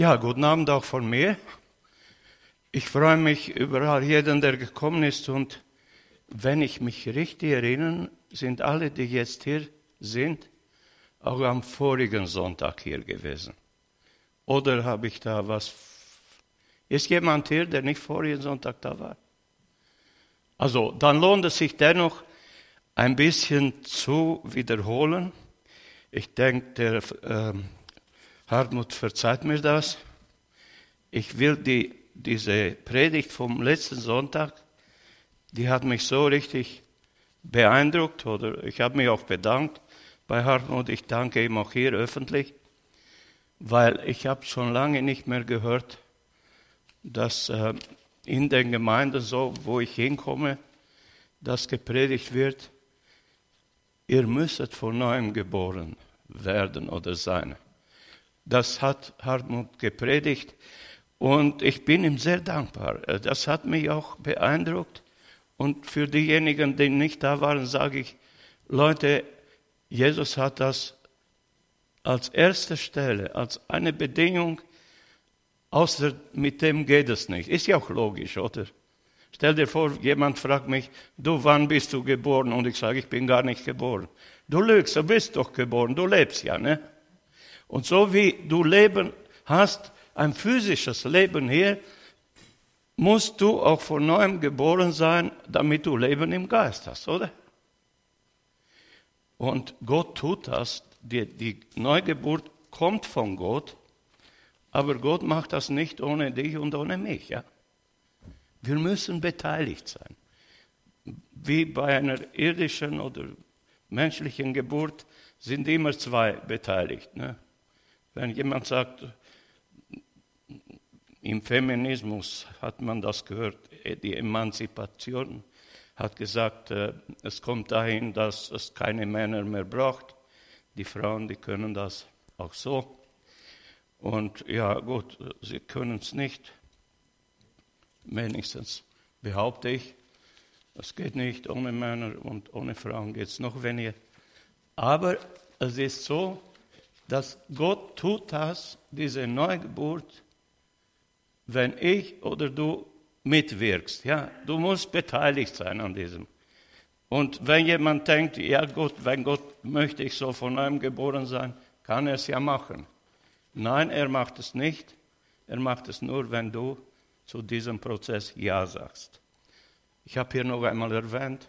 Ja, guten Abend auch von mir. Ich freue mich über jeden, der gekommen ist. Und wenn ich mich richtig erinnere, sind alle, die jetzt hier sind, auch am vorigen Sonntag hier gewesen. Oder habe ich da was? Ist jemand hier, der nicht vorigen Sonntag da war? Also, dann lohnt es sich dennoch, ein bisschen zu wiederholen. Ich denke, der ähm, Hartmut verzeiht mir das. Ich will die, diese Predigt vom letzten Sonntag, die hat mich so richtig beeindruckt oder ich habe mich auch bedankt bei Hartmut. Ich danke ihm auch hier öffentlich, weil ich habe schon lange nicht mehr gehört, dass äh, in den Gemeinden so, wo ich hinkomme, dass gepredigt wird, ihr müsstet von neuem geboren werden oder sein. Das hat Hartmut gepredigt und ich bin ihm sehr dankbar. Das hat mich auch beeindruckt. Und für diejenigen, die nicht da waren, sage ich, Leute, Jesus hat das als erste Stelle, als eine Bedingung, außer mit dem geht es nicht. Ist ja auch logisch, oder? Stell dir vor, jemand fragt mich, du, wann bist du geboren? Und ich sage, ich bin gar nicht geboren. Du lügst, du bist doch geboren, du lebst ja, ne? Und so wie du Leben hast, ein physisches Leben hier, musst du auch von neuem geboren sein, damit du Leben im Geist hast, oder? Und Gott tut das. Die, die Neugeburt kommt von Gott, aber Gott macht das nicht ohne dich und ohne mich. Ja? Wir müssen beteiligt sein. Wie bei einer irdischen oder menschlichen Geburt sind immer zwei beteiligt. Ne? Wenn jemand sagt, im Feminismus hat man das gehört, die Emanzipation hat gesagt, äh, es kommt dahin, dass es keine Männer mehr braucht. Die Frauen, die können das auch so. Und ja, gut, sie können es nicht. Wenigstens behaupte ich, es geht nicht ohne Männer und ohne Frauen geht es noch weniger. Aber es ist so, dass Gott tut das, diese Neugeburt, wenn ich oder du mitwirkst. Ja, du musst beteiligt sein an diesem. Und wenn jemand denkt, ja Gott, wenn Gott möchte ich so von neuem geboren sein, kann er es ja machen. Nein, er macht es nicht. Er macht es nur, wenn du zu diesem Prozess Ja sagst. Ich habe hier noch einmal erwähnt,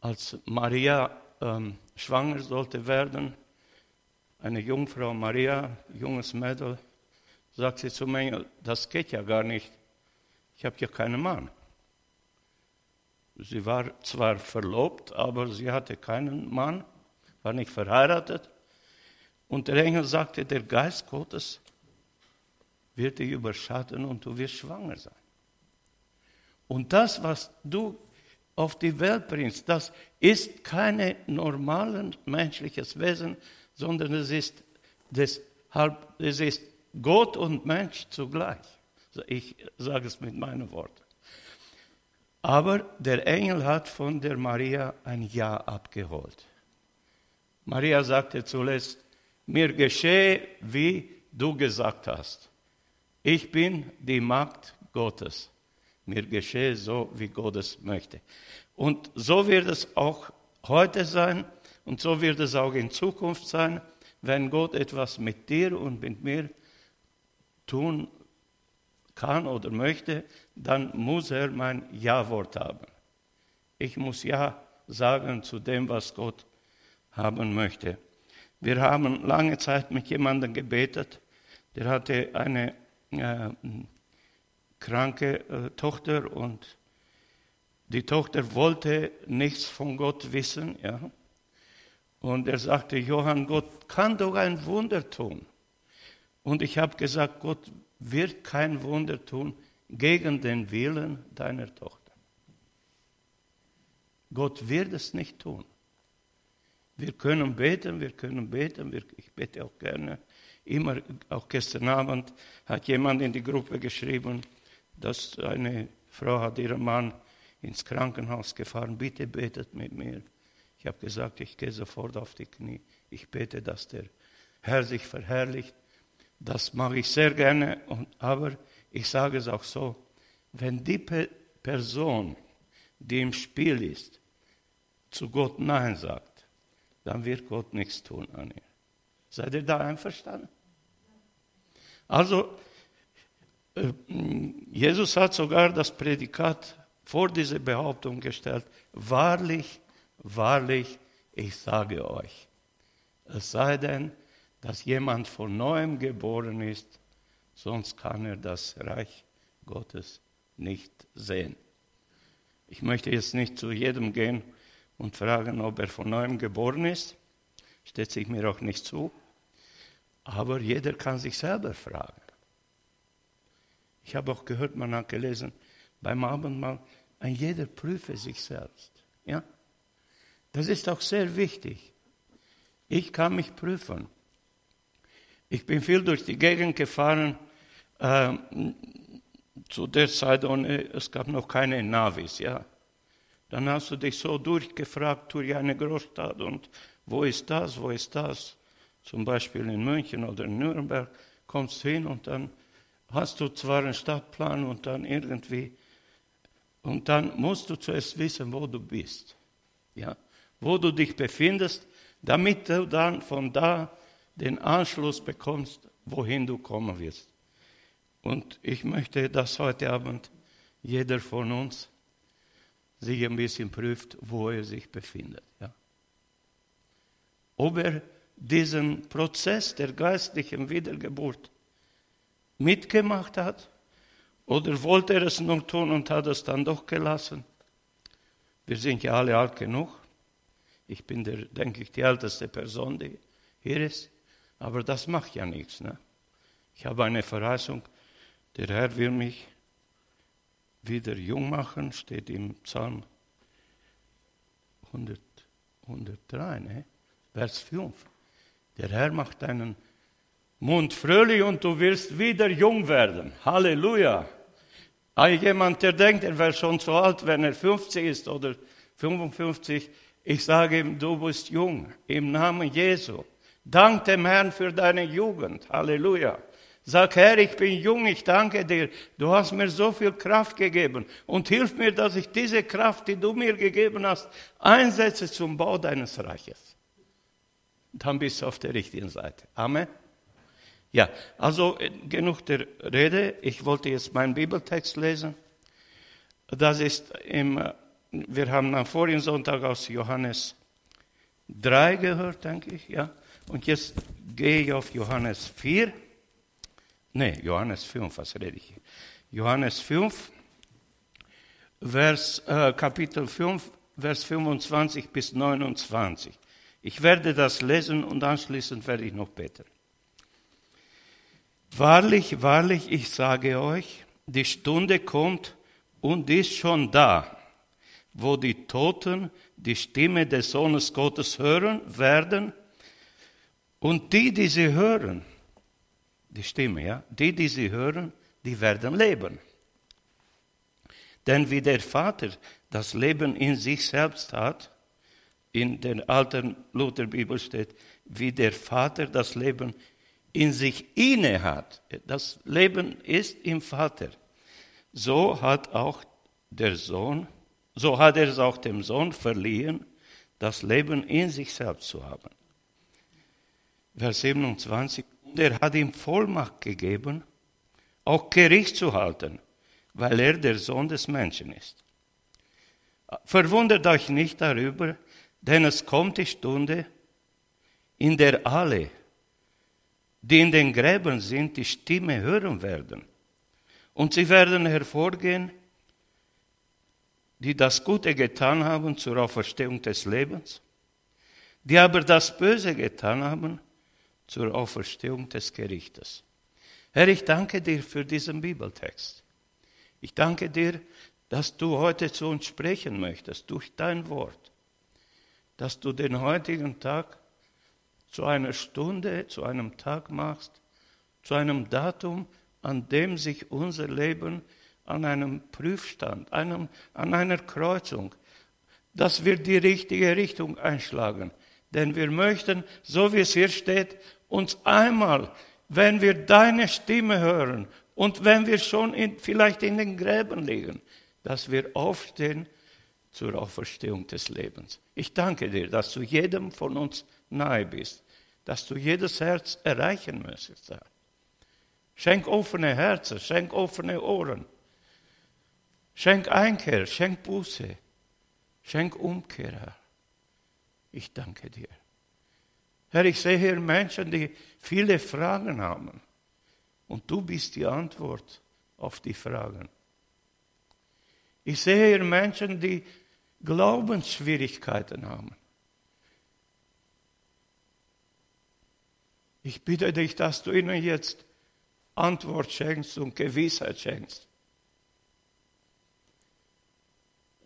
als Maria ähm, schwanger sollte werden, eine Jungfrau Maria, junges Mädel, sagt sie zu mir, das geht ja gar nicht. Ich habe ja keinen Mann. Sie war zwar verlobt, aber sie hatte keinen Mann, war nicht verheiratet. Und der Engel sagte, der Geist Gottes wird dich überschatten und du wirst schwanger sein. Und das, was du auf die Welt bringst, das ist kein normales menschliches Wesen, sondern es ist, deshalb, es ist Gott und Mensch zugleich. Ich sage es mit meinen Worten. Aber der Engel hat von der Maria ein Ja abgeholt. Maria sagte zuletzt, mir geschehe, wie du gesagt hast. Ich bin die Magd Gottes. Mir geschehe so, wie Gott es möchte. Und so wird es auch heute sein, und so wird es auch in Zukunft sein, wenn Gott etwas mit dir und mit mir tun kann oder möchte, dann muss er mein Ja-Wort haben. Ich muss Ja sagen zu dem, was Gott haben möchte. Wir haben lange Zeit mit jemandem gebetet, der hatte eine äh, kranke äh, Tochter und die Tochter wollte nichts von Gott wissen. Ja. Und er sagte, Johann, Gott kann doch ein Wunder tun. Und ich habe gesagt, Gott wird kein Wunder tun gegen den Willen deiner Tochter. Gott wird es nicht tun. Wir können beten, wir können beten, ich bete auch gerne. Immer, auch gestern Abend hat jemand in die Gruppe geschrieben, dass eine Frau hat ihren Mann ins Krankenhaus gefahren, bitte betet mit mir. Ich habe gesagt, ich gehe sofort auf die Knie. Ich bete, dass der Herr sich verherrlicht. Das mache ich sehr gerne, aber ich sage es auch so, wenn die Person, die im Spiel ist, zu Gott Nein sagt, dann wird Gott nichts tun an ihr. Seid ihr da einverstanden? Also, äh, Jesus hat sogar das Prädikat vor diese Behauptung gestellt, wahrlich, wahrlich, ich sage euch, es sei denn, dass jemand von neuem geboren ist, sonst kann er das Reich Gottes nicht sehen. Ich möchte jetzt nicht zu jedem gehen und fragen, ob er von neuem geboren ist. Steht sich mir auch nicht zu. Aber jeder kann sich selber fragen. Ich habe auch gehört, man hat gelesen, beim Abendmahl, ein jeder prüfe sich selbst. Ja? Das ist auch sehr wichtig. Ich kann mich prüfen. Ich bin viel durch die Gegend gefahren, äh, zu der Zeit, ohne, es gab noch keine Navis, ja. Dann hast du dich so durchgefragt durch eine Großstadt und wo ist das, wo ist das? Zum Beispiel in München oder in Nürnberg kommst du hin und dann hast du zwar einen Stadtplan und dann irgendwie, und dann musst du zuerst wissen, wo du bist, ja, wo du dich befindest, damit du dann von da den Anschluss bekommst, wohin du kommen wirst. Und ich möchte, dass heute Abend jeder von uns sich ein bisschen prüft, wo er sich befindet. Ja. Ob er diesen Prozess der geistlichen Wiedergeburt mitgemacht hat oder wollte er es nur tun und hat es dann doch gelassen. Wir sind ja alle alt genug. Ich bin, der, denke ich, die älteste Person, die hier ist. Aber das macht ja nichts. Ne? Ich habe eine Verheißung, der Herr will mich wieder jung machen, steht im Psalm 100, 103, ne? Vers 5. Der Herr macht deinen Mund fröhlich und du wirst wieder jung werden. Halleluja. Jemand, der denkt, er wäre schon zu alt, wenn er 50 ist oder 55, ich sage ihm, du bist jung, im Namen Jesu. Dank dem Herrn für deine Jugend. Halleluja. Sag, Herr, ich bin jung, ich danke dir. Du hast mir so viel Kraft gegeben und hilf mir, dass ich diese Kraft, die du mir gegeben hast, einsetze zum Bau deines Reiches. Dann bist du auf der richtigen Seite. Amen. Ja, also äh, genug der Rede. Ich wollte jetzt meinen Bibeltext lesen. Das ist im, äh, wir haben am vorigen Sonntag aus Johannes 3 gehört, denke ich, ja. Und jetzt gehe ich auf Johannes 4. Nee, Johannes 5, was rede ich hier? Johannes 5, Vers, äh, Kapitel 5, Vers 25 bis 29. Ich werde das lesen und anschließend werde ich noch beten. Wahrlich, wahrlich, ich sage euch, die Stunde kommt und ist schon da, wo die Toten die Stimme des Sohnes Gottes hören werden und die, die sie hören, die Stimme, ja, die, die sie hören, die werden leben. Denn wie der Vater das Leben in sich selbst hat, in der alten Lutherbibel steht, wie der Vater das Leben in sich inne hat. Das Leben ist im Vater. So hat auch der Sohn, so hat er es auch dem Sohn verliehen, das Leben in sich selbst zu haben. Vers 27. Und er hat ihm Vollmacht gegeben, auch Gericht zu halten, weil er der Sohn des Menschen ist. Verwundert euch nicht darüber, denn es kommt die Stunde, in der alle, die in den Gräbern sind, die Stimme hören werden. Und sie werden hervorgehen, die das Gute getan haben zur Auferstehung des Lebens, die aber das Böse getan haben zur Auferstehung des Gerichtes. Herr, ich danke dir für diesen Bibeltext. Ich danke dir, dass du heute zu uns sprechen möchtest durch dein Wort, dass du den heutigen Tag zu einer Stunde, zu einem Tag machst, zu einem Datum, an dem sich unser Leben an einem Prüfstand, einem, an einer Kreuzung, dass wir die richtige Richtung einschlagen. Denn wir möchten, so wie es hier steht, uns einmal wenn wir deine Stimme hören und wenn wir schon in, vielleicht in den Gräben liegen, dass wir aufstehen zur Auferstehung des Lebens. Ich danke dir, dass du jedem von uns nahe bist, dass du jedes Herz erreichen möchtest. Schenk offene Herzen, schenk offene Ohren. Schenk Einkehr, schenk Buße, schenk Umkehr, Herr. Ich danke dir. Herr, ich sehe hier Menschen, die viele Fragen haben. Und du bist die Antwort auf die Fragen. Ich sehe hier Menschen, die Glaubensschwierigkeiten haben. Ich bitte dich, dass du ihnen jetzt Antwort schenkst und Gewissheit schenkst.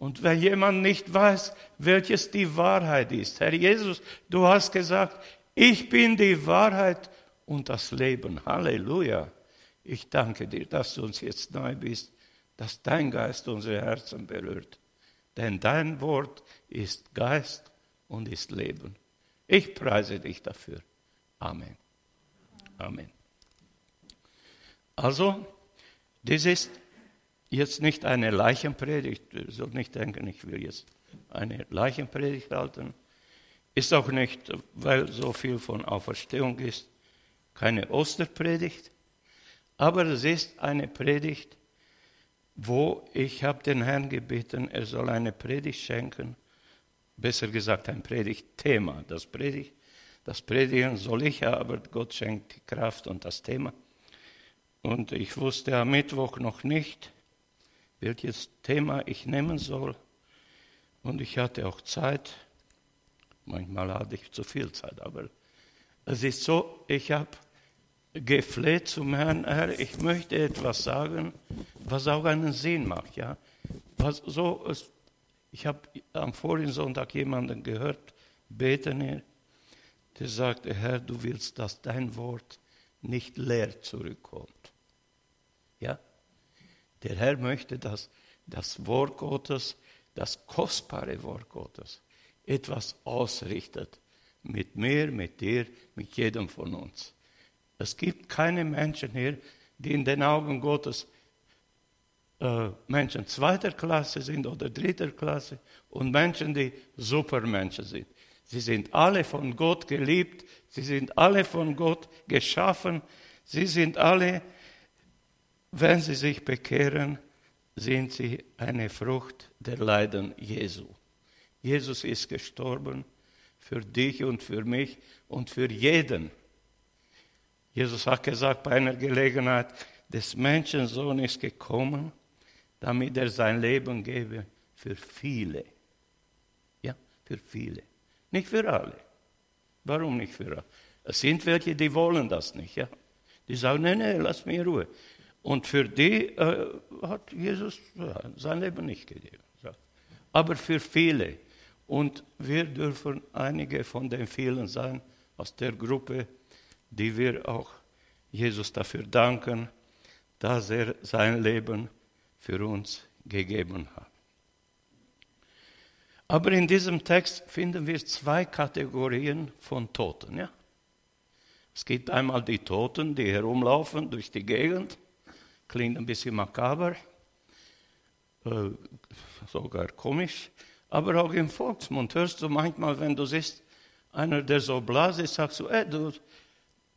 Und wenn jemand nicht weiß, welches die Wahrheit ist, Herr Jesus, du hast gesagt, ich bin die Wahrheit und das Leben. Halleluja. Ich danke dir, dass du uns jetzt neu bist, dass dein Geist unsere Herzen berührt. Denn dein Wort ist Geist und ist Leben. Ich preise dich dafür. Amen. Amen. Also, das ist jetzt nicht eine Leichenpredigt, du sollst nicht denken, ich will jetzt eine Leichenpredigt halten. Ist auch nicht, weil so viel von Auferstehung ist, keine Osterpredigt, aber es ist eine Predigt, wo ich habe den Herrn gebeten, er soll eine Predigt schenken, besser gesagt ein Predigtthema. Das Predigt, das Predigen soll ich, aber Gott schenkt die Kraft und das Thema. Und ich wusste am Mittwoch noch nicht, welches Thema ich nehmen soll. Und ich hatte auch Zeit. Manchmal hatte ich zu viel Zeit, aber es ist so, ich habe gefleht zum Herrn, Herr, ich möchte etwas sagen, was auch einen Sinn macht. Ja? Was so, ich habe am vorigen Sonntag jemanden gehört, beten der sagte, Herr, du willst, dass dein Wort nicht leer zurückkommt. Ja? Der Herr möchte, dass das Wort Gottes, das kostbare Wort Gottes, etwas ausrichtet. Mit mir, mit dir, mit jedem von uns. Es gibt keine Menschen hier, die in den Augen Gottes äh, Menschen zweiter Klasse sind oder dritter Klasse und Menschen, die Supermenschen sind. Sie sind alle von Gott geliebt, sie sind alle von Gott geschaffen, sie sind alle wenn sie sich bekehren, sind sie eine Frucht der Leiden Jesu. Jesus ist gestorben für dich und für mich und für jeden. Jesus hat gesagt bei einer Gelegenheit, des Menschensohn ist gekommen, damit er sein Leben gebe für viele. Ja, für viele. Nicht für alle. Warum nicht für alle? Es sind welche, die wollen das nicht. Ja? Die sagen, nee, nee, lass mir Ruhe. Und für die äh, hat Jesus sein Leben nicht gegeben. Aber für viele. Und wir dürfen einige von den vielen sein aus der Gruppe, die wir auch Jesus dafür danken, dass er sein Leben für uns gegeben hat. Aber in diesem Text finden wir zwei Kategorien von Toten. Ja? Es gibt einmal die Toten, die herumlaufen durch die Gegend Klingt ein bisschen makaber, äh, sogar komisch, aber auch im Volksmund hörst du manchmal, wenn du siehst, einer, der so blass ist, sagst du, ey, du,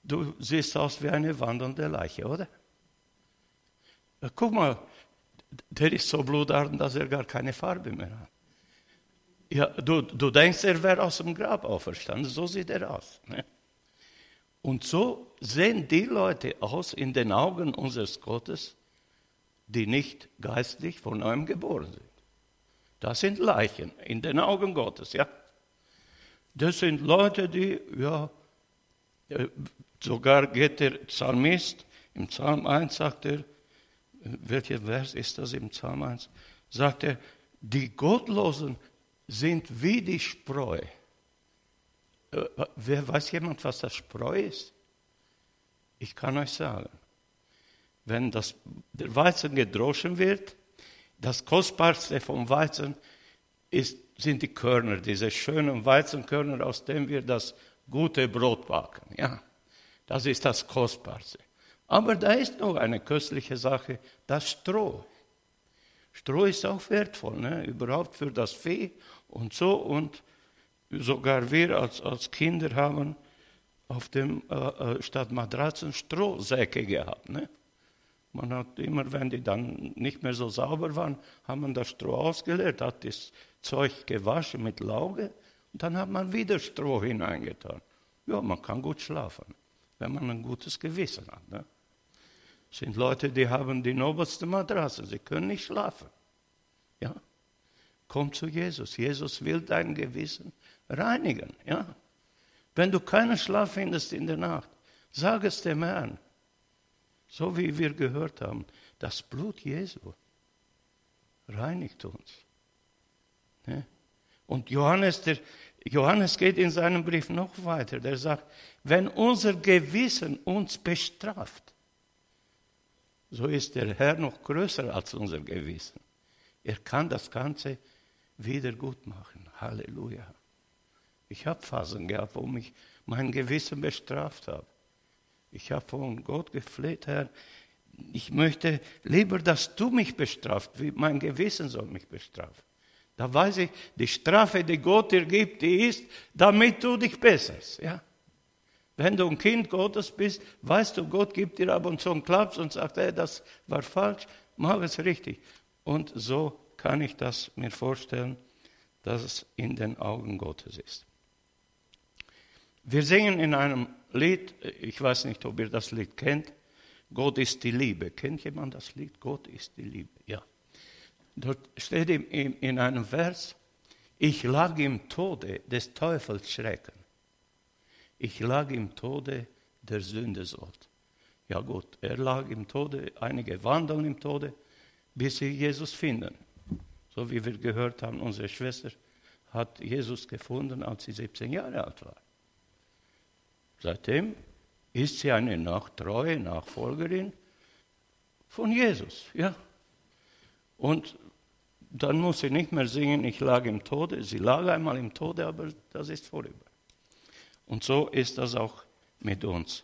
du siehst aus wie eine wandernde Leiche, oder? Ja, guck mal, der ist so blutarm, dass er gar keine Farbe mehr hat. Ja, du, du denkst, er wäre aus dem Grab auferstanden, so sieht er aus. Ne? Und so sehen die Leute aus in den Augen unseres Gottes, die nicht geistlich von neuem geboren sind. Das sind Leichen in den Augen Gottes, ja. Das sind Leute, die, ja, äh, sogar geht der Psalmist, im Psalm 1 sagt er, welcher Vers ist das im Psalm 1? Sagt er, die Gottlosen sind wie die Spreu. Äh, wer weiß jemand, was das Spreu ist? Ich kann euch sagen, wenn das, der Weizen gedroschen wird, das Kostbarste vom Weizen ist, sind die Körner, diese schönen Weizenkörner, aus denen wir das gute Brot backen. Ja. Das ist das Kostbarste. Aber da ist noch eine köstliche Sache, das Stroh. Stroh ist auch wertvoll, ne? überhaupt für das Vieh und so. Und sogar wir als, als Kinder haben auf dem äh, äh statt Matratzen Strohsäcke gehabt. Ne? Man hat immer, wenn die dann nicht mehr so sauber waren, haben man das Stroh ausgeleert, hat das Zeug gewaschen mit Lauge und dann hat man wieder Stroh hineingetan. Ja, man kann gut schlafen, wenn man ein gutes Gewissen hat. Ne? Sind Leute, die haben die nobelste Matratze, sie können nicht schlafen. Ja? Komm zu Jesus. Jesus will dein Gewissen reinigen. Ja? Wenn du keinen Schlaf findest in der Nacht, sag es dem Herrn. So wie wir gehört haben, das Blut Jesu reinigt uns. Ne? Und Johannes, der, Johannes geht in seinem Brief noch weiter. Der sagt, wenn unser Gewissen uns bestraft, so ist der Herr noch größer als unser Gewissen. Er kann das Ganze wieder gut machen. Halleluja. Ich habe Phasen gehabt, wo mich mein Gewissen bestraft hat. Ich habe von Gott gefleht, Herr, ich möchte lieber, dass du mich bestrafst, wie mein Gewissen soll mich bestrafen. Da weiß ich, die Strafe, die Gott dir gibt, die ist, damit du dich besserst. Ja? Wenn du ein Kind Gottes bist, weißt du, Gott gibt dir ab und zu einen Klaps und sagt, hey, das war falsch, mach es richtig. Und so kann ich das mir vorstellen, dass es in den Augen Gottes ist. Wir singen in einem Lied, ich weiß nicht, ob ihr das Lied kennt, Gott ist die Liebe. Kennt jemand das Lied? Gott ist die Liebe, ja. Dort steht in einem Vers, ich lag im Tode des Teufels Schrecken. Ich lag im Tode der Sünde sollt. Ja gut, er lag im Tode, einige wandeln im Tode, bis sie Jesus finden. So wie wir gehört haben, unsere Schwester hat Jesus gefunden, als sie 17 Jahre alt war. Seitdem ist sie eine nachtreue Nachfolgerin von Jesus. Ja. Und dann muss sie nicht mehr singen, ich lag im Tode. Sie lag einmal im Tode, aber das ist vorüber. Und so ist das auch mit uns.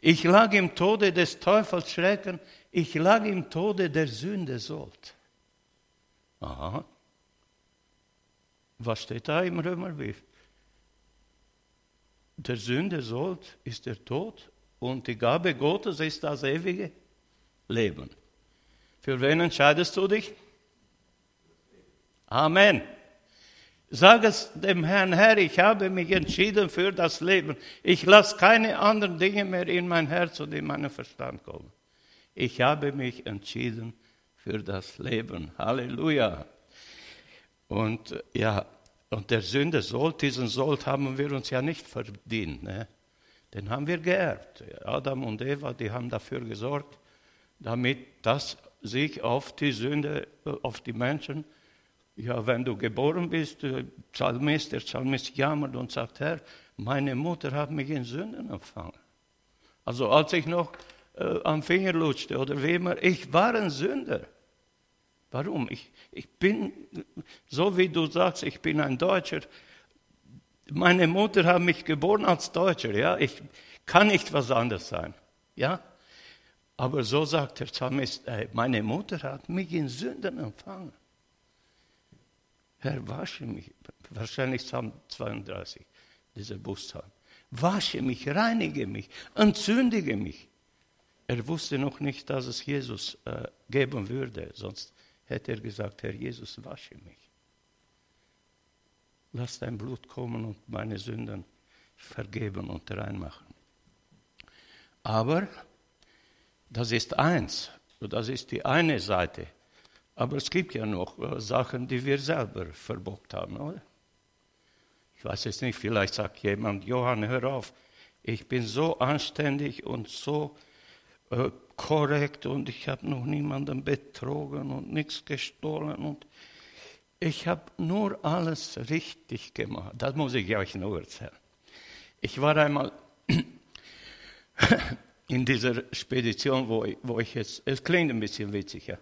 Ich lag im Tode des Teufels Schrecken, ich lag im Tode der Sünde Sold. Aha. Was steht da im Römerbrief? Der Sünde Sold ist der Tod und die Gabe Gottes ist das ewige Leben. Für wen entscheidest du dich? Amen. Sag es dem Herrn, Herr, ich habe mich entschieden für das Leben. Ich lasse keine anderen Dinge mehr in mein Herz und in meinen Verstand kommen. Ich habe mich entschieden für das Leben. Halleluja. Und ja, und der Sünde Sold, diesen Sold haben wir uns ja nicht verdient. Ne? Den haben wir geerbt. Adam und Eva, die haben dafür gesorgt, damit das sich auf die Sünde, auf die Menschen ja, wenn du geboren bist, der Psalmist, der Psalmist jammert und sagt, Herr, meine Mutter hat mich in Sünden empfangen. Also als ich noch äh, am Finger lutschte oder wie immer, ich war ein Sünder. Warum? Ich, ich bin, so wie du sagst, ich bin ein Deutscher. Meine Mutter hat mich geboren als Deutscher, ja. Ich kann nicht was anderes sein, ja. Aber so sagt der Psalmist, äh, meine Mutter hat mich in Sünden empfangen. Herr, wasche mich. Wahrscheinlich Psalm 32, dieser Buchstabe. Wasche mich, reinige mich, entzündige mich. Er wusste noch nicht, dass es Jesus äh, geben würde, sonst hätte er gesagt, Herr Jesus, wasche mich. Lass dein Blut kommen und meine Sünden vergeben und reinmachen. Aber das ist eins, das ist die eine Seite aber es gibt ja noch äh, Sachen, die wir selber verbockt haben, oder? Ich weiß jetzt nicht, vielleicht sagt jemand, Johann, hör auf, ich bin so anständig und so äh, korrekt und ich habe noch niemanden betrogen und nichts gestohlen und ich habe nur alles richtig gemacht. Das muss ich euch nur erzählen. Ich war einmal in dieser Spedition, wo ich, wo ich jetzt, es klingt ein bisschen witzig, ja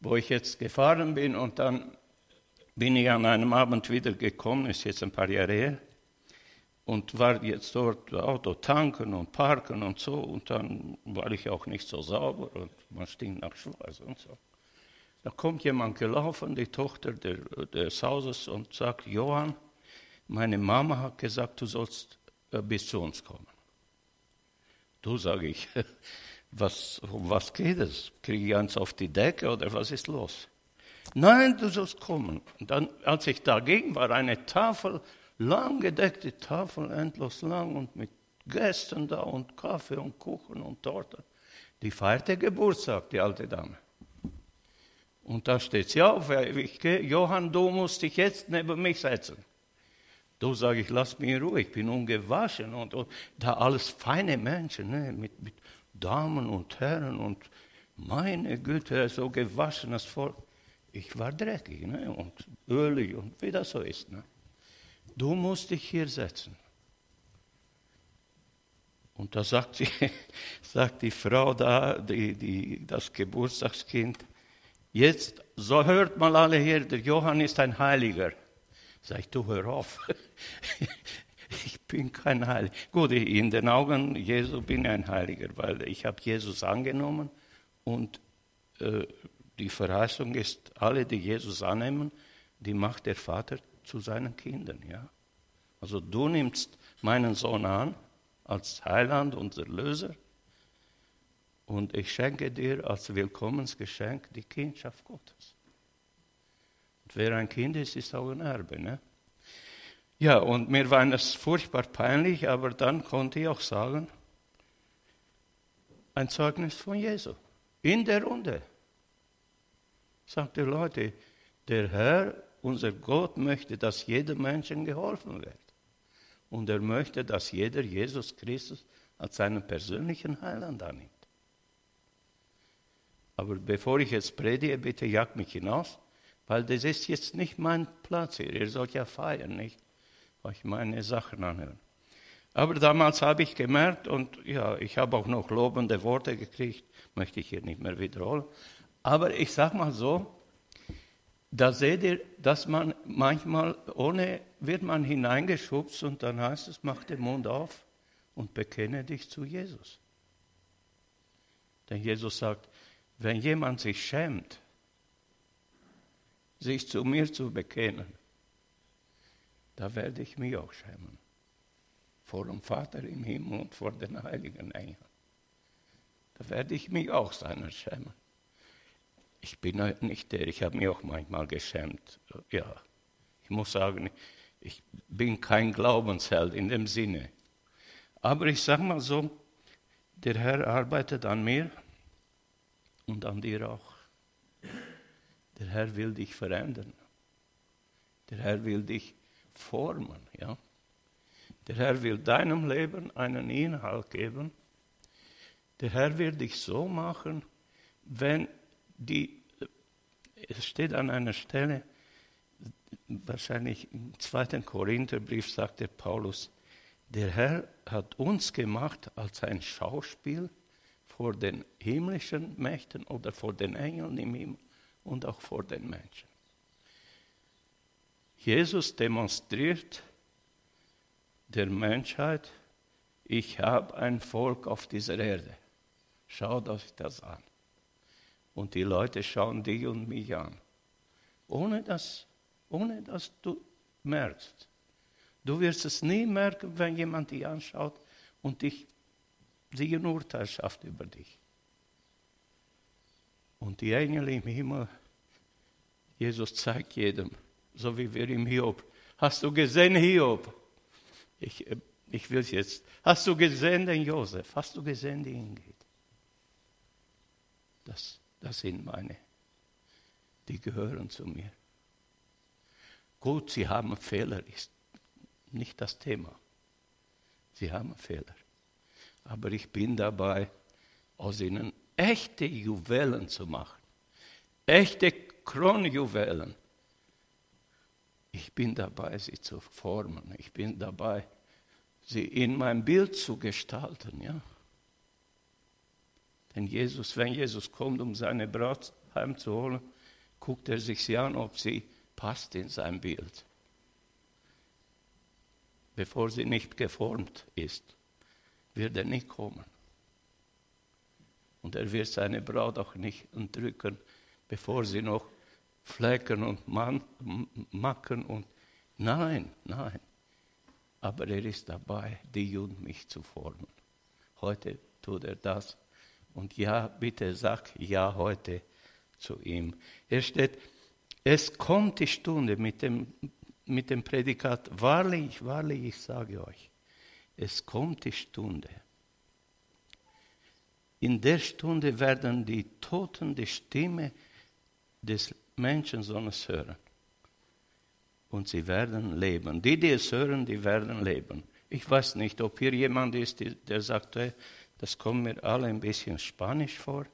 wo ich jetzt gefahren bin und dann bin ich an einem Abend wieder gekommen, ist jetzt ein paar Jahre her, und war jetzt dort Auto tanken und parken und so. Und dann war ich auch nicht so sauber und man stinkt nach Schweiß und so. Da kommt jemand gelaufen, die Tochter des Hauses, und sagt, Johann, meine Mama hat gesagt, du sollst äh, bis zu uns kommen. Du, sage ich, was, um was geht es? Kriege ich eins auf die Decke oder was ist los? Nein, du sollst kommen. Und dann, als ich da ging, war eine Tafel lang gedeckte Tafel, endlos lang und mit Gästen da und Kaffee und Kuchen und Torte. Die feierte Geburtstag, die alte Dame. Und da steht sie auf, ich gehe, Johann, du musst dich jetzt neben mich setzen. Du sage ich, lass mich in Ruhe, ich bin ungewaschen und, und da alles feine Menschen, ne, mit, mit Damen und Herren und meine Güte, so gewaschenes Volk. Ich war dreckig ne, und ölig und wie das so ist. Ne. Du musst dich hier setzen. Und da sagt, sie, sagt die Frau da, die, die, das Geburtstagskind, jetzt so hört mal alle hier, der Johann ist ein Heiliger. Sag ich, du hör auf. ich bin kein Heiliger. Gut, in den Augen Jesu bin ich ein Heiliger, weil ich habe Jesus angenommen und äh, die Verheißung ist, alle, die Jesus annehmen, die macht der Vater zu seinen Kindern. Ja? Also du nimmst meinen Sohn an als Heiland und Erlöser und ich schenke dir als Willkommensgeschenk die Kindschaft Gottes. Und wer ein Kind ist, ist auch ein Erbe. Ne? Ja, und mir war es furchtbar peinlich, aber dann konnte ich auch sagen, ein Zeugnis von Jesu. In der Runde. Sagte Leute, der Herr unser Gott möchte, dass jedem Menschen geholfen wird. Und er möchte, dass jeder Jesus Christus als seinen persönlichen Heiland annimmt. Aber bevor ich jetzt predige, bitte jagt mich hinaus, weil das ist jetzt nicht mein Platz hier. Ihr sollt ja feiern, nicht euch meine Sachen anhören. Aber damals habe ich gemerkt, und ja, ich habe auch noch lobende Worte gekriegt, möchte ich hier nicht mehr wiederholen. Aber ich sage mal so, da seht ihr, dass man manchmal ohne wird man hineingeschubst und dann heißt es, mach den Mund auf und bekenne dich zu Jesus. Denn Jesus sagt, wenn jemand sich schämt, sich zu mir zu bekennen, da werde ich mich auch schämen. Vor dem Vater im Himmel und vor den heiligen Engeln. Da werde ich mich auch seiner schämen ich bin halt nicht der, ich habe mich auch manchmal geschämt. Ja, ich muss sagen, ich bin kein Glaubensheld in dem Sinne. Aber ich sage mal so, der Herr arbeitet an mir und an dir auch. Der Herr will dich verändern. Der Herr will dich formen, ja. Der Herr will deinem Leben einen Inhalt geben. Der Herr will dich so machen, wenn die, es steht an einer Stelle, wahrscheinlich im zweiten Korintherbrief sagt der Paulus, der Herr hat uns gemacht als ein Schauspiel vor den himmlischen Mächten oder vor den Engeln im Himmel und auch vor den Menschen. Jesus demonstriert der Menschheit, ich habe ein Volk auf dieser Erde. Schaut euch das an und die Leute schauen dich und mich an. Ohne dass, ohne dass du merkst. Du wirst es nie merken, wenn jemand dich anschaut und dich, sie ein Urteil schafft über dich. Und die Engel im Himmel, Jesus zeigt jedem, so wie wir im Hiob. Hast du gesehen, Hiob? Ich, ich will es jetzt. Hast du gesehen den Josef? Hast du gesehen die Ingrid? Das das sind meine. Die gehören zu mir. Gut, sie haben Fehler, ist nicht das Thema. Sie haben Fehler. Aber ich bin dabei, aus ihnen echte Juwelen zu machen. Echte Kronjuwelen. Ich bin dabei, sie zu formen. Ich bin dabei, sie in mein Bild zu gestalten. Ja? Denn Jesus, wenn Jesus kommt, um seine Braut heimzuholen, guckt er sich sie an, ob sie passt in sein Bild. bevor sie nicht geformt ist, wird er nicht kommen. Und er wird seine Braut auch nicht entrücken, bevor sie noch Flecken und Macken und nein, nein. Aber er ist dabei, die und mich zu formen. Heute tut er das. Und ja, bitte sag ja heute zu ihm. Er steht, es kommt die Stunde mit dem, mit dem Prädikat, wahrlich, wahrlich, ich sage euch, es kommt die Stunde. In der Stunde werden die Toten die Stimme des Menschensohnes hören. Und sie werden leben. Die, die es hören, die werden leben. Ich weiß nicht, ob hier jemand ist, der sagt, das kommt mir alle ein bisschen spanisch vor.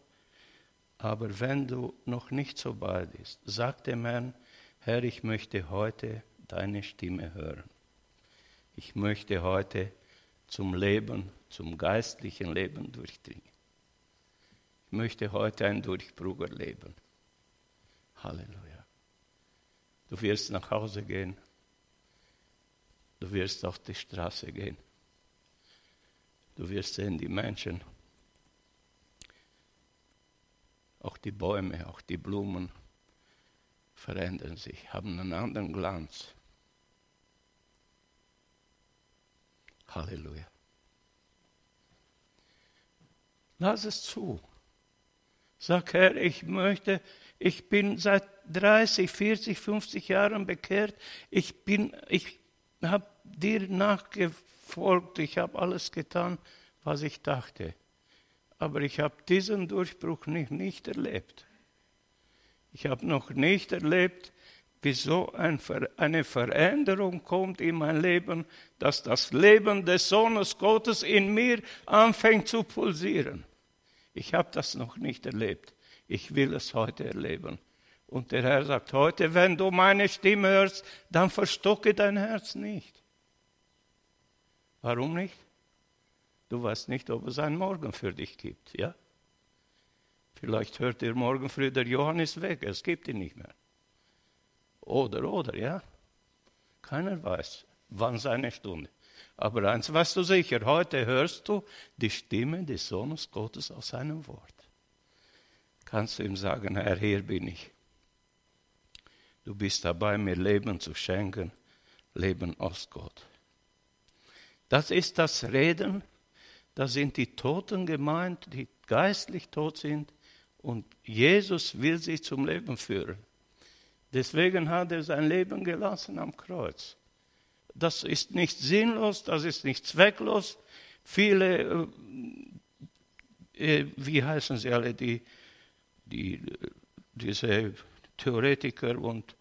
Aber wenn du noch nicht so bald bist, sag dem Herrn, Herr, ich möchte heute deine Stimme hören. Ich möchte heute zum Leben, zum geistlichen Leben durchdringen. Ich möchte heute ein Durchbruch erleben. Halleluja. Du wirst nach Hause gehen. Du wirst auf die Straße gehen. Du wirst sehen, die Menschen, auch die Bäume, auch die Blumen verändern sich, haben einen anderen Glanz. Halleluja. Lass es zu. Sag, Herr, ich möchte, ich bin seit 30, 40, 50 Jahren bekehrt. Ich bin, ich habe dir nachgefolgt. Ich habe alles getan, was ich dachte. Aber ich habe diesen Durchbruch nicht, nicht erlebt. Ich habe noch nicht erlebt, wie so ein, eine Veränderung kommt in mein Leben, dass das Leben des Sohnes Gottes in mir anfängt zu pulsieren. Ich habe das noch nicht erlebt. Ich will es heute erleben. Und der Herr sagt, heute, wenn du meine Stimme hörst, dann verstocke dein Herz nicht. Warum nicht? Du weißt nicht, ob es einen Morgen für dich gibt, ja? Vielleicht hört ihr morgen früh, der Johannes weg, es gibt ihn nicht mehr. Oder, oder, ja? Keiner weiß, wann seine Stunde. Aber eins weißt du sicher, heute hörst du die Stimme des Sohnes Gottes aus seinem Wort. Kannst du ihm sagen, Herr, hier bin ich. Du bist dabei, mir Leben zu schenken, Leben aus Gott. Das ist das Reden, da sind die Toten gemeint, die geistlich tot sind, und Jesus will sie zum Leben führen. Deswegen hat er sein Leben gelassen am Kreuz das ist nicht sinnlos, das ist nicht zwecklos. Viele, äh, äh, wie heißen sie alle, die, die, diese Theoretiker und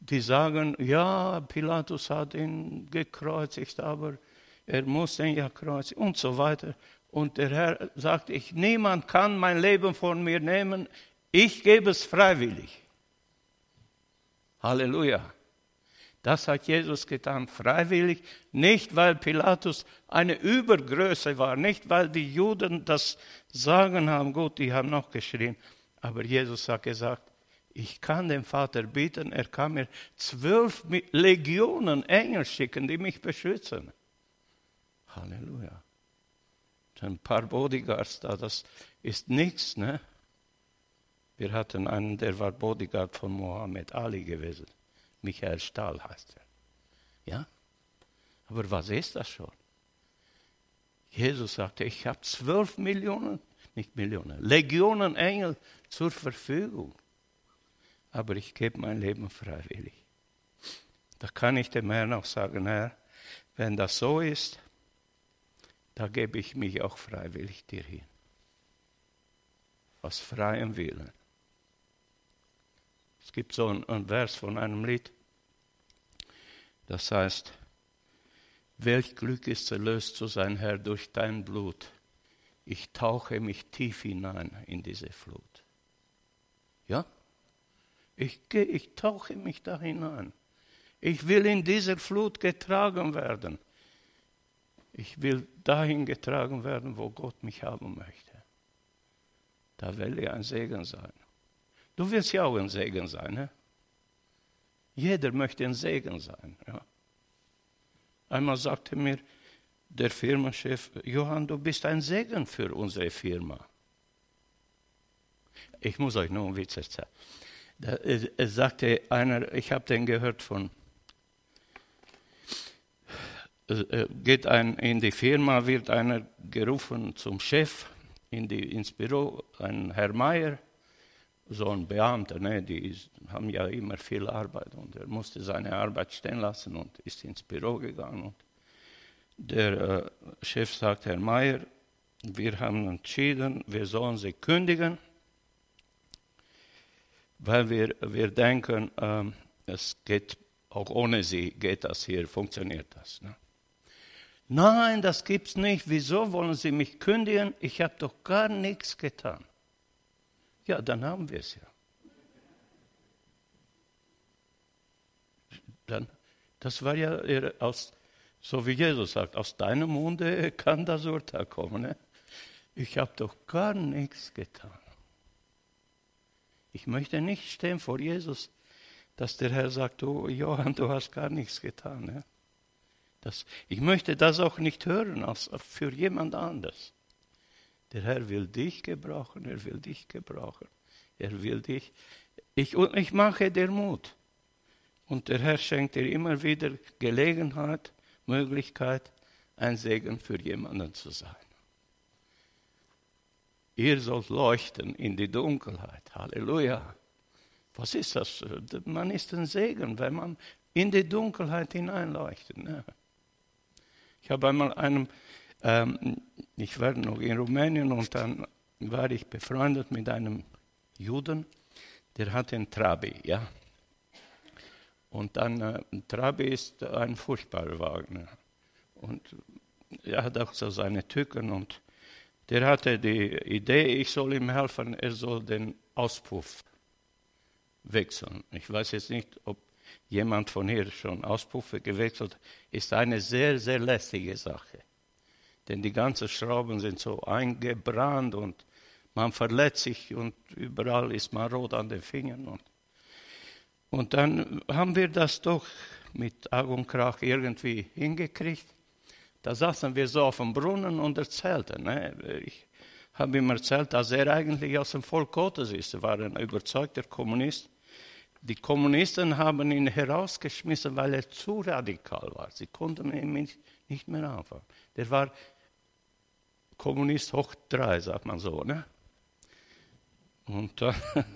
die sagen, ja, Pilatus hat ihn gekreuzigt, aber er muss ihn ja kreuzigen und so weiter. Und der Herr sagt, ich, niemand kann mein Leben von mir nehmen, ich gebe es freiwillig. Halleluja. Das hat Jesus getan, freiwillig, nicht weil Pilatus eine Übergröße war, nicht weil die Juden das Sagen haben, gut, die haben noch geschrien, aber Jesus hat gesagt, ich kann dem Vater bitten, er kann mir zwölf Legionen Engel schicken, die mich beschützen. Halleluja. Ein paar Bodyguards da, das ist nichts, ne? Wir hatten einen, der war Bodyguard von Mohammed Ali gewesen. Michael Stahl heißt er. Ja? Aber was ist das schon? Jesus sagte, ich habe zwölf Millionen, nicht Millionen, Legionen Engel zur Verfügung. Aber ich gebe mein Leben freiwillig. Da kann ich dem Herrn auch sagen, Herr, wenn das so ist, da gebe ich mich auch freiwillig dir hin. Aus freiem Willen. Es gibt so ein, ein Vers von einem Lied, das heißt, welch Glück ist erlöst zu sein, Herr, durch dein Blut. Ich tauche mich tief hinein in diese Flut. Ja? Ich, ich tauche mich da hinein. Ich will in dieser Flut getragen werden. Ich will dahin getragen werden, wo Gott mich haben möchte. Da will ich ein Segen sein. Du willst ja auch ein Segen sein. Ne? Jeder möchte ein Segen sein. Ja? Einmal sagte mir der Firmenchef, Johann, du bist ein Segen für unsere Firma. Ich muss euch nur einen Witz erzählen. Da, es sagte einer, ich habe den gehört von, geht ein, in die Firma, wird einer gerufen zum Chef in die, ins Büro, ein Herr Meier, so ein Beamter, ne, die ist, haben ja immer viel Arbeit und er musste seine Arbeit stehen lassen und ist ins Büro gegangen. Und der äh, Chef sagt, Herr Meier, wir haben entschieden, wir sollen sie kündigen, weil wir, wir denken, ähm, es geht auch ohne sie, geht das hier, funktioniert das. Ne? Nein, das gibt's nicht. Wieso wollen Sie mich kündigen? Ich habe doch gar nichts getan. Ja, dann haben wir es ja. Dann, das war ja aus, so wie Jesus sagt, aus deinem Munde kann das Urteil kommen. Ne? Ich habe doch gar nichts getan. Ich möchte nicht stehen vor Jesus, dass der Herr sagt, oh Johann, du hast gar nichts getan. Ne? Das, ich möchte das auch nicht hören als für jemand anders. Der Herr will dich gebrauchen, er will dich gebrauchen. Er will dich. Ich, ich mache dir Mut. Und der Herr schenkt dir immer wieder Gelegenheit, Möglichkeit, ein Segen für jemanden zu sein. Ihr sollt leuchten in die Dunkelheit. Halleluja. Was ist das? Man ist ein Segen, wenn man in die Dunkelheit hineinleuchtet. Ne? Ich habe einmal einem, ähm, ich war noch in Rumänien und dann war ich befreundet mit einem Juden, der hatte einen Trabi, ja. Und dann, äh, Trabi ist ein furchtbarer Wagen. Und er hat auch so seine Tücken und der hatte die Idee, ich soll ihm helfen, er soll den Auspuff wechseln. Ich weiß jetzt nicht, ob jemand von hier schon Auspuffe gewechselt, ist eine sehr, sehr lästige Sache. Denn die ganzen Schrauben sind so eingebrannt und man verletzt sich und überall ist man rot an den Fingern. Und, und dann haben wir das doch mit Ag und Krach irgendwie hingekriegt. Da saßen wir so auf dem Brunnen und erzählten. Ne? Ich habe ihm erzählt, dass er eigentlich aus dem Volk Gottes ist. Er war ein überzeugter Kommunist. Die Kommunisten haben ihn herausgeschmissen, weil er zu radikal war. Sie konnten ihn nicht mehr anfangen. Der war Kommunist hoch drei, sagt man so. Ne? Und dann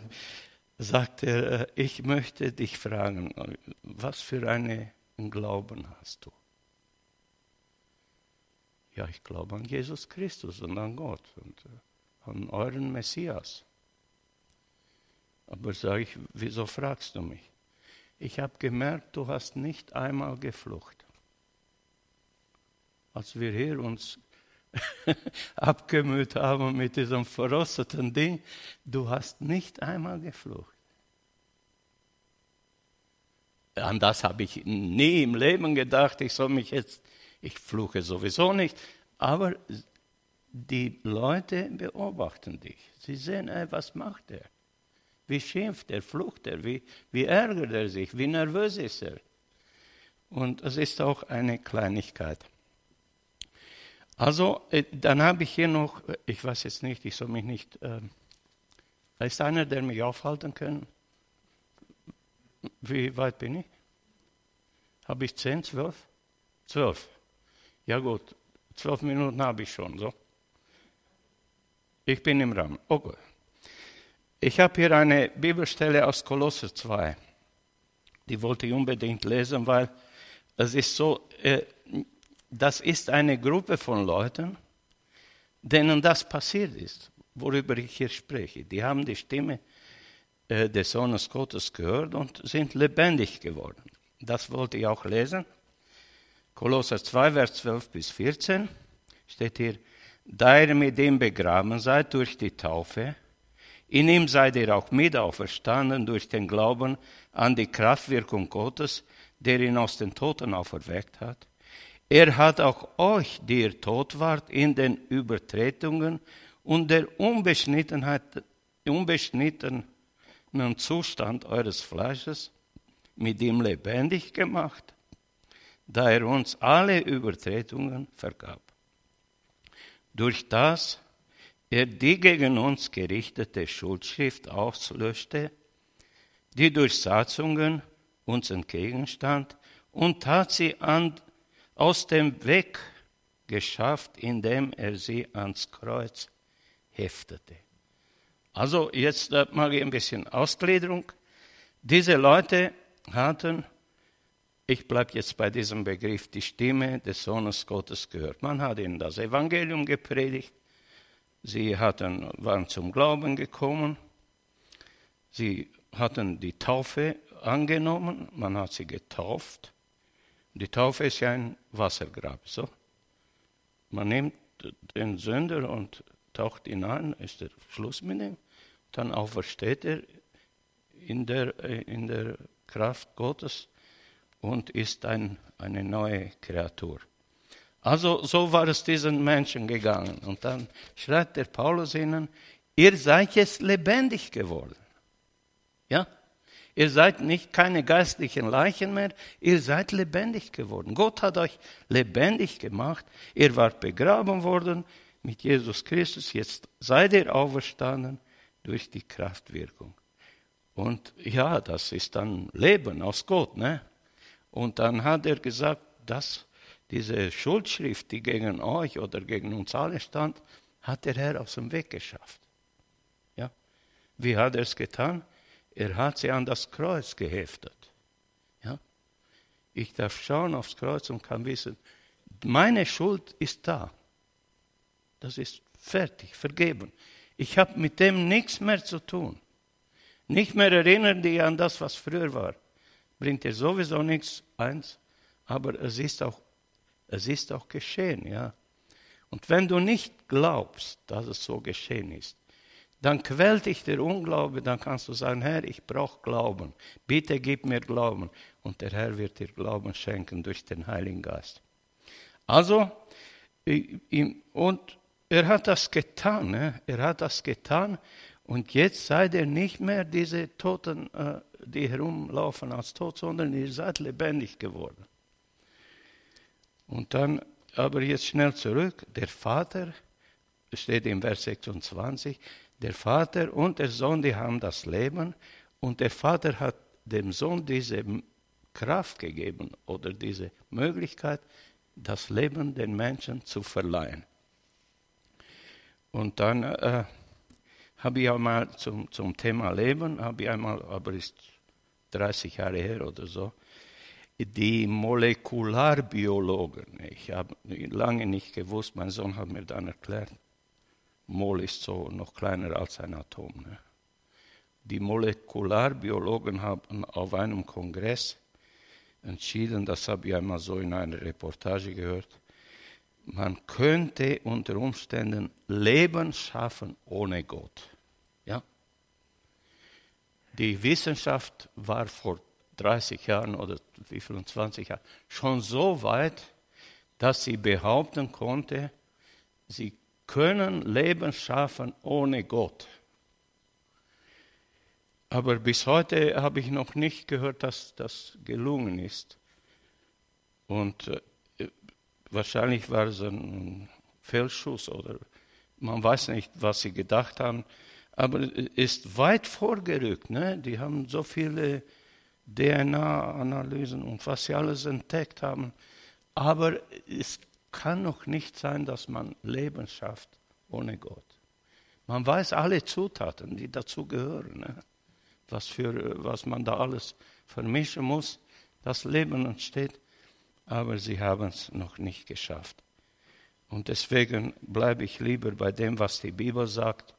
sagt er, äh, ich möchte dich fragen, was für einen Glauben hast du? Ja, ich glaube an Jesus Christus und an Gott und äh, an euren Messias. Aber sage ich, wieso fragst du mich? Ich habe gemerkt, du hast nicht einmal geflucht. Als wir hier uns abgemüht haben mit diesem verrosteten Ding, du hast nicht einmal geflucht. An das habe ich nie im Leben gedacht, ich soll mich jetzt, ich fluche sowieso nicht, aber die Leute beobachten dich. Sie sehen, ey, was macht er? Wie schimpft er, flucht er, wie, wie ärgert er sich, wie nervös ist er. Und es ist auch eine Kleinigkeit. Also, äh, dann habe ich hier noch, ich weiß jetzt nicht, ich soll mich nicht, äh, ist einer, der mich aufhalten kann? Wie weit bin ich? Habe ich zehn, zwölf? Zwölf. Ja gut, zwölf Minuten habe ich schon, so. Ich bin im Rahmen. Okay. Ich habe hier eine Bibelstelle aus Kolosser 2. Die wollte ich unbedingt lesen, weil es ist so, äh, das ist eine Gruppe von Leuten, denen das passiert ist, worüber ich hier spreche. Die haben die Stimme äh, des Sohnes Gottes gehört und sind lebendig geworden. Das wollte ich auch lesen. Kolosser 2, Vers 12 bis 14 steht hier, da ihr mit ihm begraben seid durch die Taufe, in ihm seid ihr auch mit auferstanden durch den Glauben an die Kraftwirkung Gottes, der ihn aus den Toten auferweckt hat. Er hat auch euch, die ihr tot wart, in den Übertretungen und der Unbeschnittenheit, unbeschnittenen Zustand eures Fleisches mit ihm lebendig gemacht, da er uns alle Übertretungen vergab. Durch das er die gegen uns gerichtete Schuldschrift auslöschte, die durch Satzungen uns entgegenstand, und hat sie an, aus dem Weg geschafft, indem er sie ans Kreuz heftete. Also jetzt äh, mal ein bisschen Ausgliederung. Diese Leute hatten, ich bleibe jetzt bei diesem Begriff, die Stimme des Sohnes Gottes gehört. Man hat ihnen das Evangelium gepredigt, sie hatten, waren zum Glauben gekommen, sie hatten die Taufe angenommen, man hat sie getauft. Die Taufe ist ja ein Wassergrab. So. Man nimmt den Sünder und taucht ihn an, ist der Schluss mit ihm. Dann aufersteht er in der, in der Kraft Gottes und ist ein, eine neue Kreatur. Also so war es diesen Menschen gegangen. Und dann schreibt der Paulus ihnen, ihr seid jetzt lebendig geworden. Ja? Ihr seid nicht keine geistlichen Leichen mehr, ihr seid lebendig geworden. Gott hat euch lebendig gemacht. Ihr wart begraben worden mit Jesus Christus. Jetzt seid ihr auferstanden durch die Kraftwirkung. Und ja, das ist dann Leben aus Gott. Ne? Und dann hat er gesagt, dass diese Schuldschrift, die gegen euch oder gegen uns alle stand, hat der Herr aus dem Weg geschafft. Ja? Wie hat er es getan? Er hat sie an das Kreuz geheftet. Ja? Ich darf schauen aufs Kreuz und kann wissen, meine Schuld ist da. Das ist fertig, vergeben. Ich habe mit dem nichts mehr zu tun. Nicht mehr erinnern die an das, was früher war. Bringt dir sowieso nichts, eins, aber es ist auch, es ist auch geschehen, ja. Und wenn du nicht glaubst, dass es so geschehen ist, dann quält dich der Unglaube, dann kannst du sagen, Herr, ich brauche Glauben. Bitte gib mir Glauben. Und der Herr wird dir Glauben schenken durch den Heiligen Geist. Also, und er hat das getan, ne? er hat das getan. Und jetzt seid ihr nicht mehr diese Toten, äh, die herumlaufen als tot, sondern ihr seid lebendig geworden. Und dann, aber jetzt schnell zurück, der Vater, steht im Vers 26, der Vater und der Sohn, die haben das Leben und der Vater hat dem Sohn diese Kraft gegeben oder diese Möglichkeit, das Leben den Menschen zu verleihen. Und dann äh, habe ich einmal zum, zum Thema Leben, habe ich einmal, aber ist 30 Jahre her oder so, die Molekularbiologen. Ich habe lange nicht gewusst, mein Sohn hat mir dann erklärt, Mol ist so noch kleiner als ein Atom. Ne? Die Molekularbiologen haben auf einem Kongress entschieden, das habe ich einmal so in einer Reportage gehört, man könnte unter Umständen Leben schaffen ohne Gott. Ja? Die Wissenschaft war vor 30 Jahren oder wie 25 Jahren schon so weit, dass sie behaupten konnte, sie können Leben schaffen ohne Gott. Aber bis heute habe ich noch nicht gehört, dass das gelungen ist. Und äh, wahrscheinlich war es ein Fehlschuss oder man weiß nicht, was sie gedacht haben. Aber es ist weit vorgerückt. Ne? Die haben so viele DNA-Analysen und was sie alles entdeckt haben. Aber es kann noch nicht sein, dass man Leben schafft ohne Gott. Man weiß alle Zutaten, die dazu gehören, ne? was, für, was man da alles vermischen muss, das Leben entsteht, aber sie haben es noch nicht geschafft. Und deswegen bleibe ich lieber bei dem, was die Bibel sagt.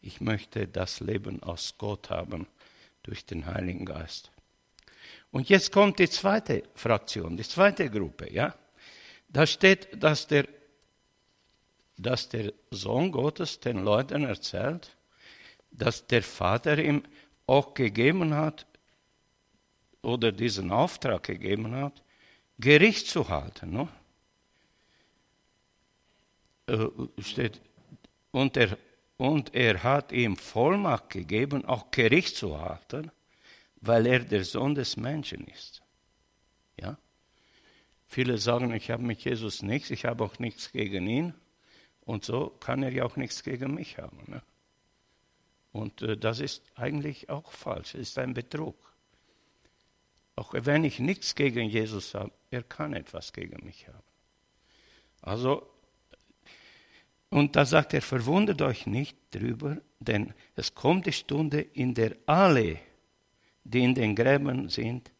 Ich möchte das Leben aus Gott haben durch den Heiligen Geist. Und jetzt kommt die zweite Fraktion, die zweite Gruppe, ja? Da steht, dass der, dass der Sohn Gottes den Leuten erzählt, dass der Vater ihm auch gegeben hat oder diesen Auftrag gegeben hat, Gericht zu halten. No? Äh, steht, und, er, und er hat ihm Vollmacht gegeben, auch Gericht zu halten, weil er der Sohn des Menschen ist. Ja? Viele sagen, ich habe mit Jesus nichts, ich habe auch nichts gegen ihn. Und so kann er ja auch nichts gegen mich haben. Ne? Und äh, das ist eigentlich auch falsch, es ist ein Betrug. Auch wenn ich nichts gegen Jesus habe, er kann etwas gegen mich haben. Also, und da sagt er, verwundert euch nicht drüber, denn es kommt die Stunde, in der alle, die in den Gräbern sind,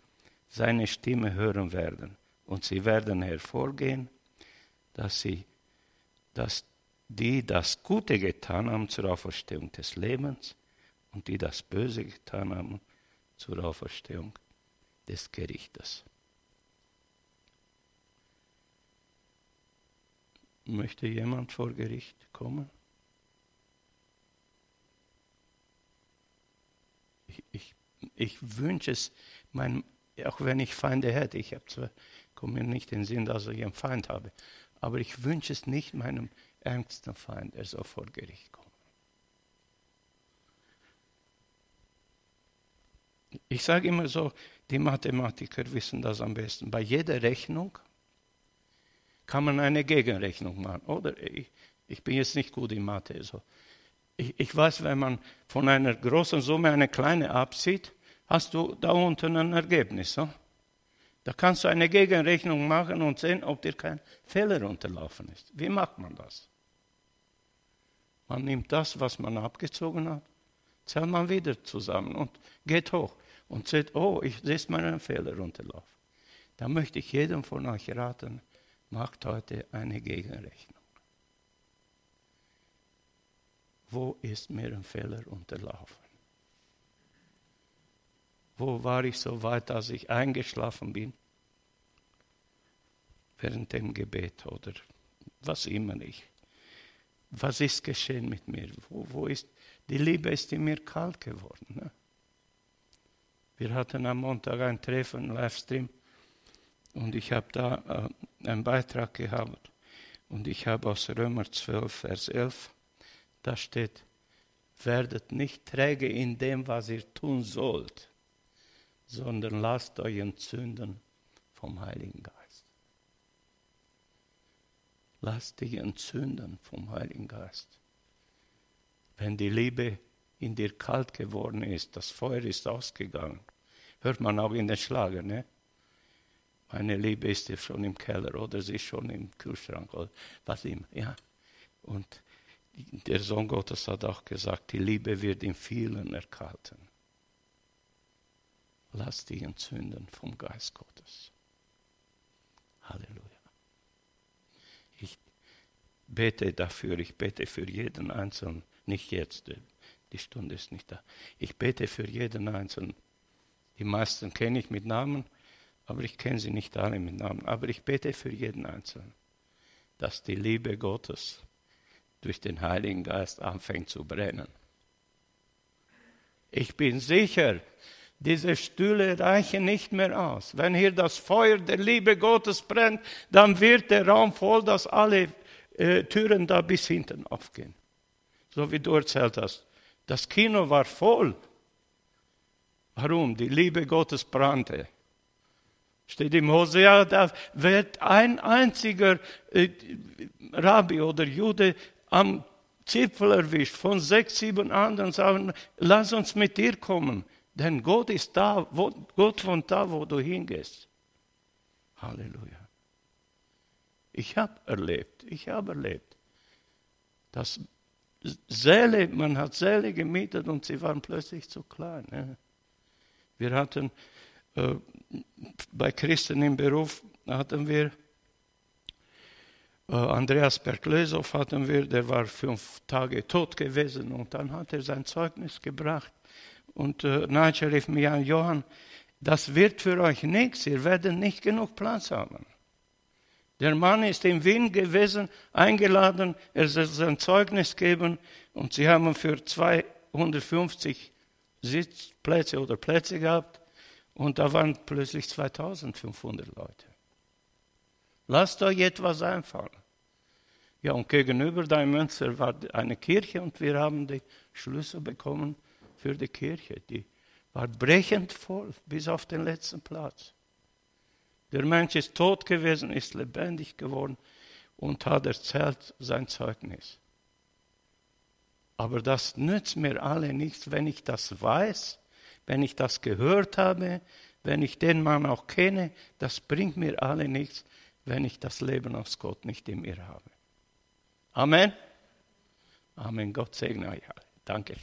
seine Stimme hören werden. Und sie werden hervorgehen, dass sie, dass die das Gute getan haben zur Auferstehung des Lebens und die das Böse getan haben zur Auferstehung des Gerichtes. Möchte jemand vor Gericht kommen? Ich, ich, ich wünsche es, mein, auch wenn ich Feinde hätte, ich habe zwar, komme mir nicht in den Sinn, dass ich einen Feind habe, aber ich wünsche es nicht meinem ärgsten Feind, er soll vor Gericht kommen. Ich sage immer so, die Mathematiker wissen das am besten. Bei jeder Rechnung kann man eine Gegenrechnung machen. Oder ich, ich bin jetzt nicht gut in Mathe. So. Ich, ich weiß, wenn man von einer großen Summe eine kleine abzieht, hast du da unten ein Ergebnis. Da kannst du eine Gegenrechnung machen und sehen, ob dir kein Fehler unterlaufen ist. Wie macht man das? Man nimmt das, was man abgezogen hat, zählt man wieder zusammen und geht hoch und sieht, oh, ich sehe meinen Fehler unterlaufen. Da möchte ich jedem von euch raten, macht heute eine Gegenrechnung. Wo ist mir ein Fehler unterlaufen? Wo war ich so weit, dass ich eingeschlafen bin? Während dem Gebet oder was immer ich was ist geschehen mit mir? Wo, wo ist, die Liebe ist in mir kalt geworden. Ne? Wir hatten am Montag ein Treffen, Livestream, und ich habe da äh, einen Beitrag gehabt. Und ich habe aus Römer 12, Vers 11, da steht, werdet nicht träge in dem, was ihr tun sollt, sondern lasst euch entzünden vom Heiligen Geist. Lass dich entzünden vom Heiligen Geist. Wenn die Liebe in dir kalt geworden ist, das Feuer ist ausgegangen, hört man auch in den Schlager, ne? Meine Liebe ist ja schon im Keller oder sie ist schon im Kühlschrank oder was immer, ja. Und der Sohn Gottes hat auch gesagt, die Liebe wird in vielen erkalten. Lass dich entzünden vom Geist Gottes. Halleluja bete dafür, ich bete für jeden Einzelnen, nicht jetzt, die Stunde ist nicht da. Ich bete für jeden Einzelnen. Die meisten kenne ich mit Namen, aber ich kenne sie nicht alle mit Namen. Aber ich bete für jeden Einzelnen, dass die Liebe Gottes durch den Heiligen Geist anfängt zu brennen. Ich bin sicher, diese Stühle reichen nicht mehr aus. Wenn hier das Feuer der Liebe Gottes brennt, dann wird der Raum voll, dass alle äh, Türen da bis hinten aufgehen. So wie du erzählt hast. Das Kino war voll. Warum? Die Liebe Gottes brannte. Steht im Hosea, da wird ein einziger äh, Rabbi oder Jude am Zipfel erwischt von sechs, sieben anderen sagen, lass uns mit dir kommen. Denn Gott ist da, wo, Gott von da, wo du hingehst. Halleluja. Ich habe erlebt, ich habe erlebt, dass Säle, man hat Säle gemietet und sie waren plötzlich zu klein. Ne? Wir hatten äh, bei Christen im Beruf hatten wir äh, Andreas Berglesow hatten wir, der war fünf Tage tot gewesen und dann hat er sein Zeugnis gebracht und äh, Nigel rief mir an, Johann, das wird für euch nichts, ihr werdet nicht genug Platz haben. Der Mann ist in Wien gewesen, eingeladen, er soll sein Zeugnis geben und sie haben für 250 Sitzplätze oder Plätze gehabt und da waren plötzlich 2500 Leute. Lasst euch etwas einfallen. Ja, und gegenüber da in Münster war eine Kirche und wir haben die Schlüssel bekommen für die Kirche. Die war brechend voll bis auf den letzten Platz. Der Mensch ist tot gewesen, ist lebendig geworden und hat erzählt sein Zeugnis. Aber das nützt mir alle nichts, wenn ich das weiß, wenn ich das gehört habe, wenn ich den Mann auch kenne. Das bringt mir alle nichts, wenn ich das Leben aus Gott nicht in mir habe. Amen. Amen. Gott segne euch alle. Danke.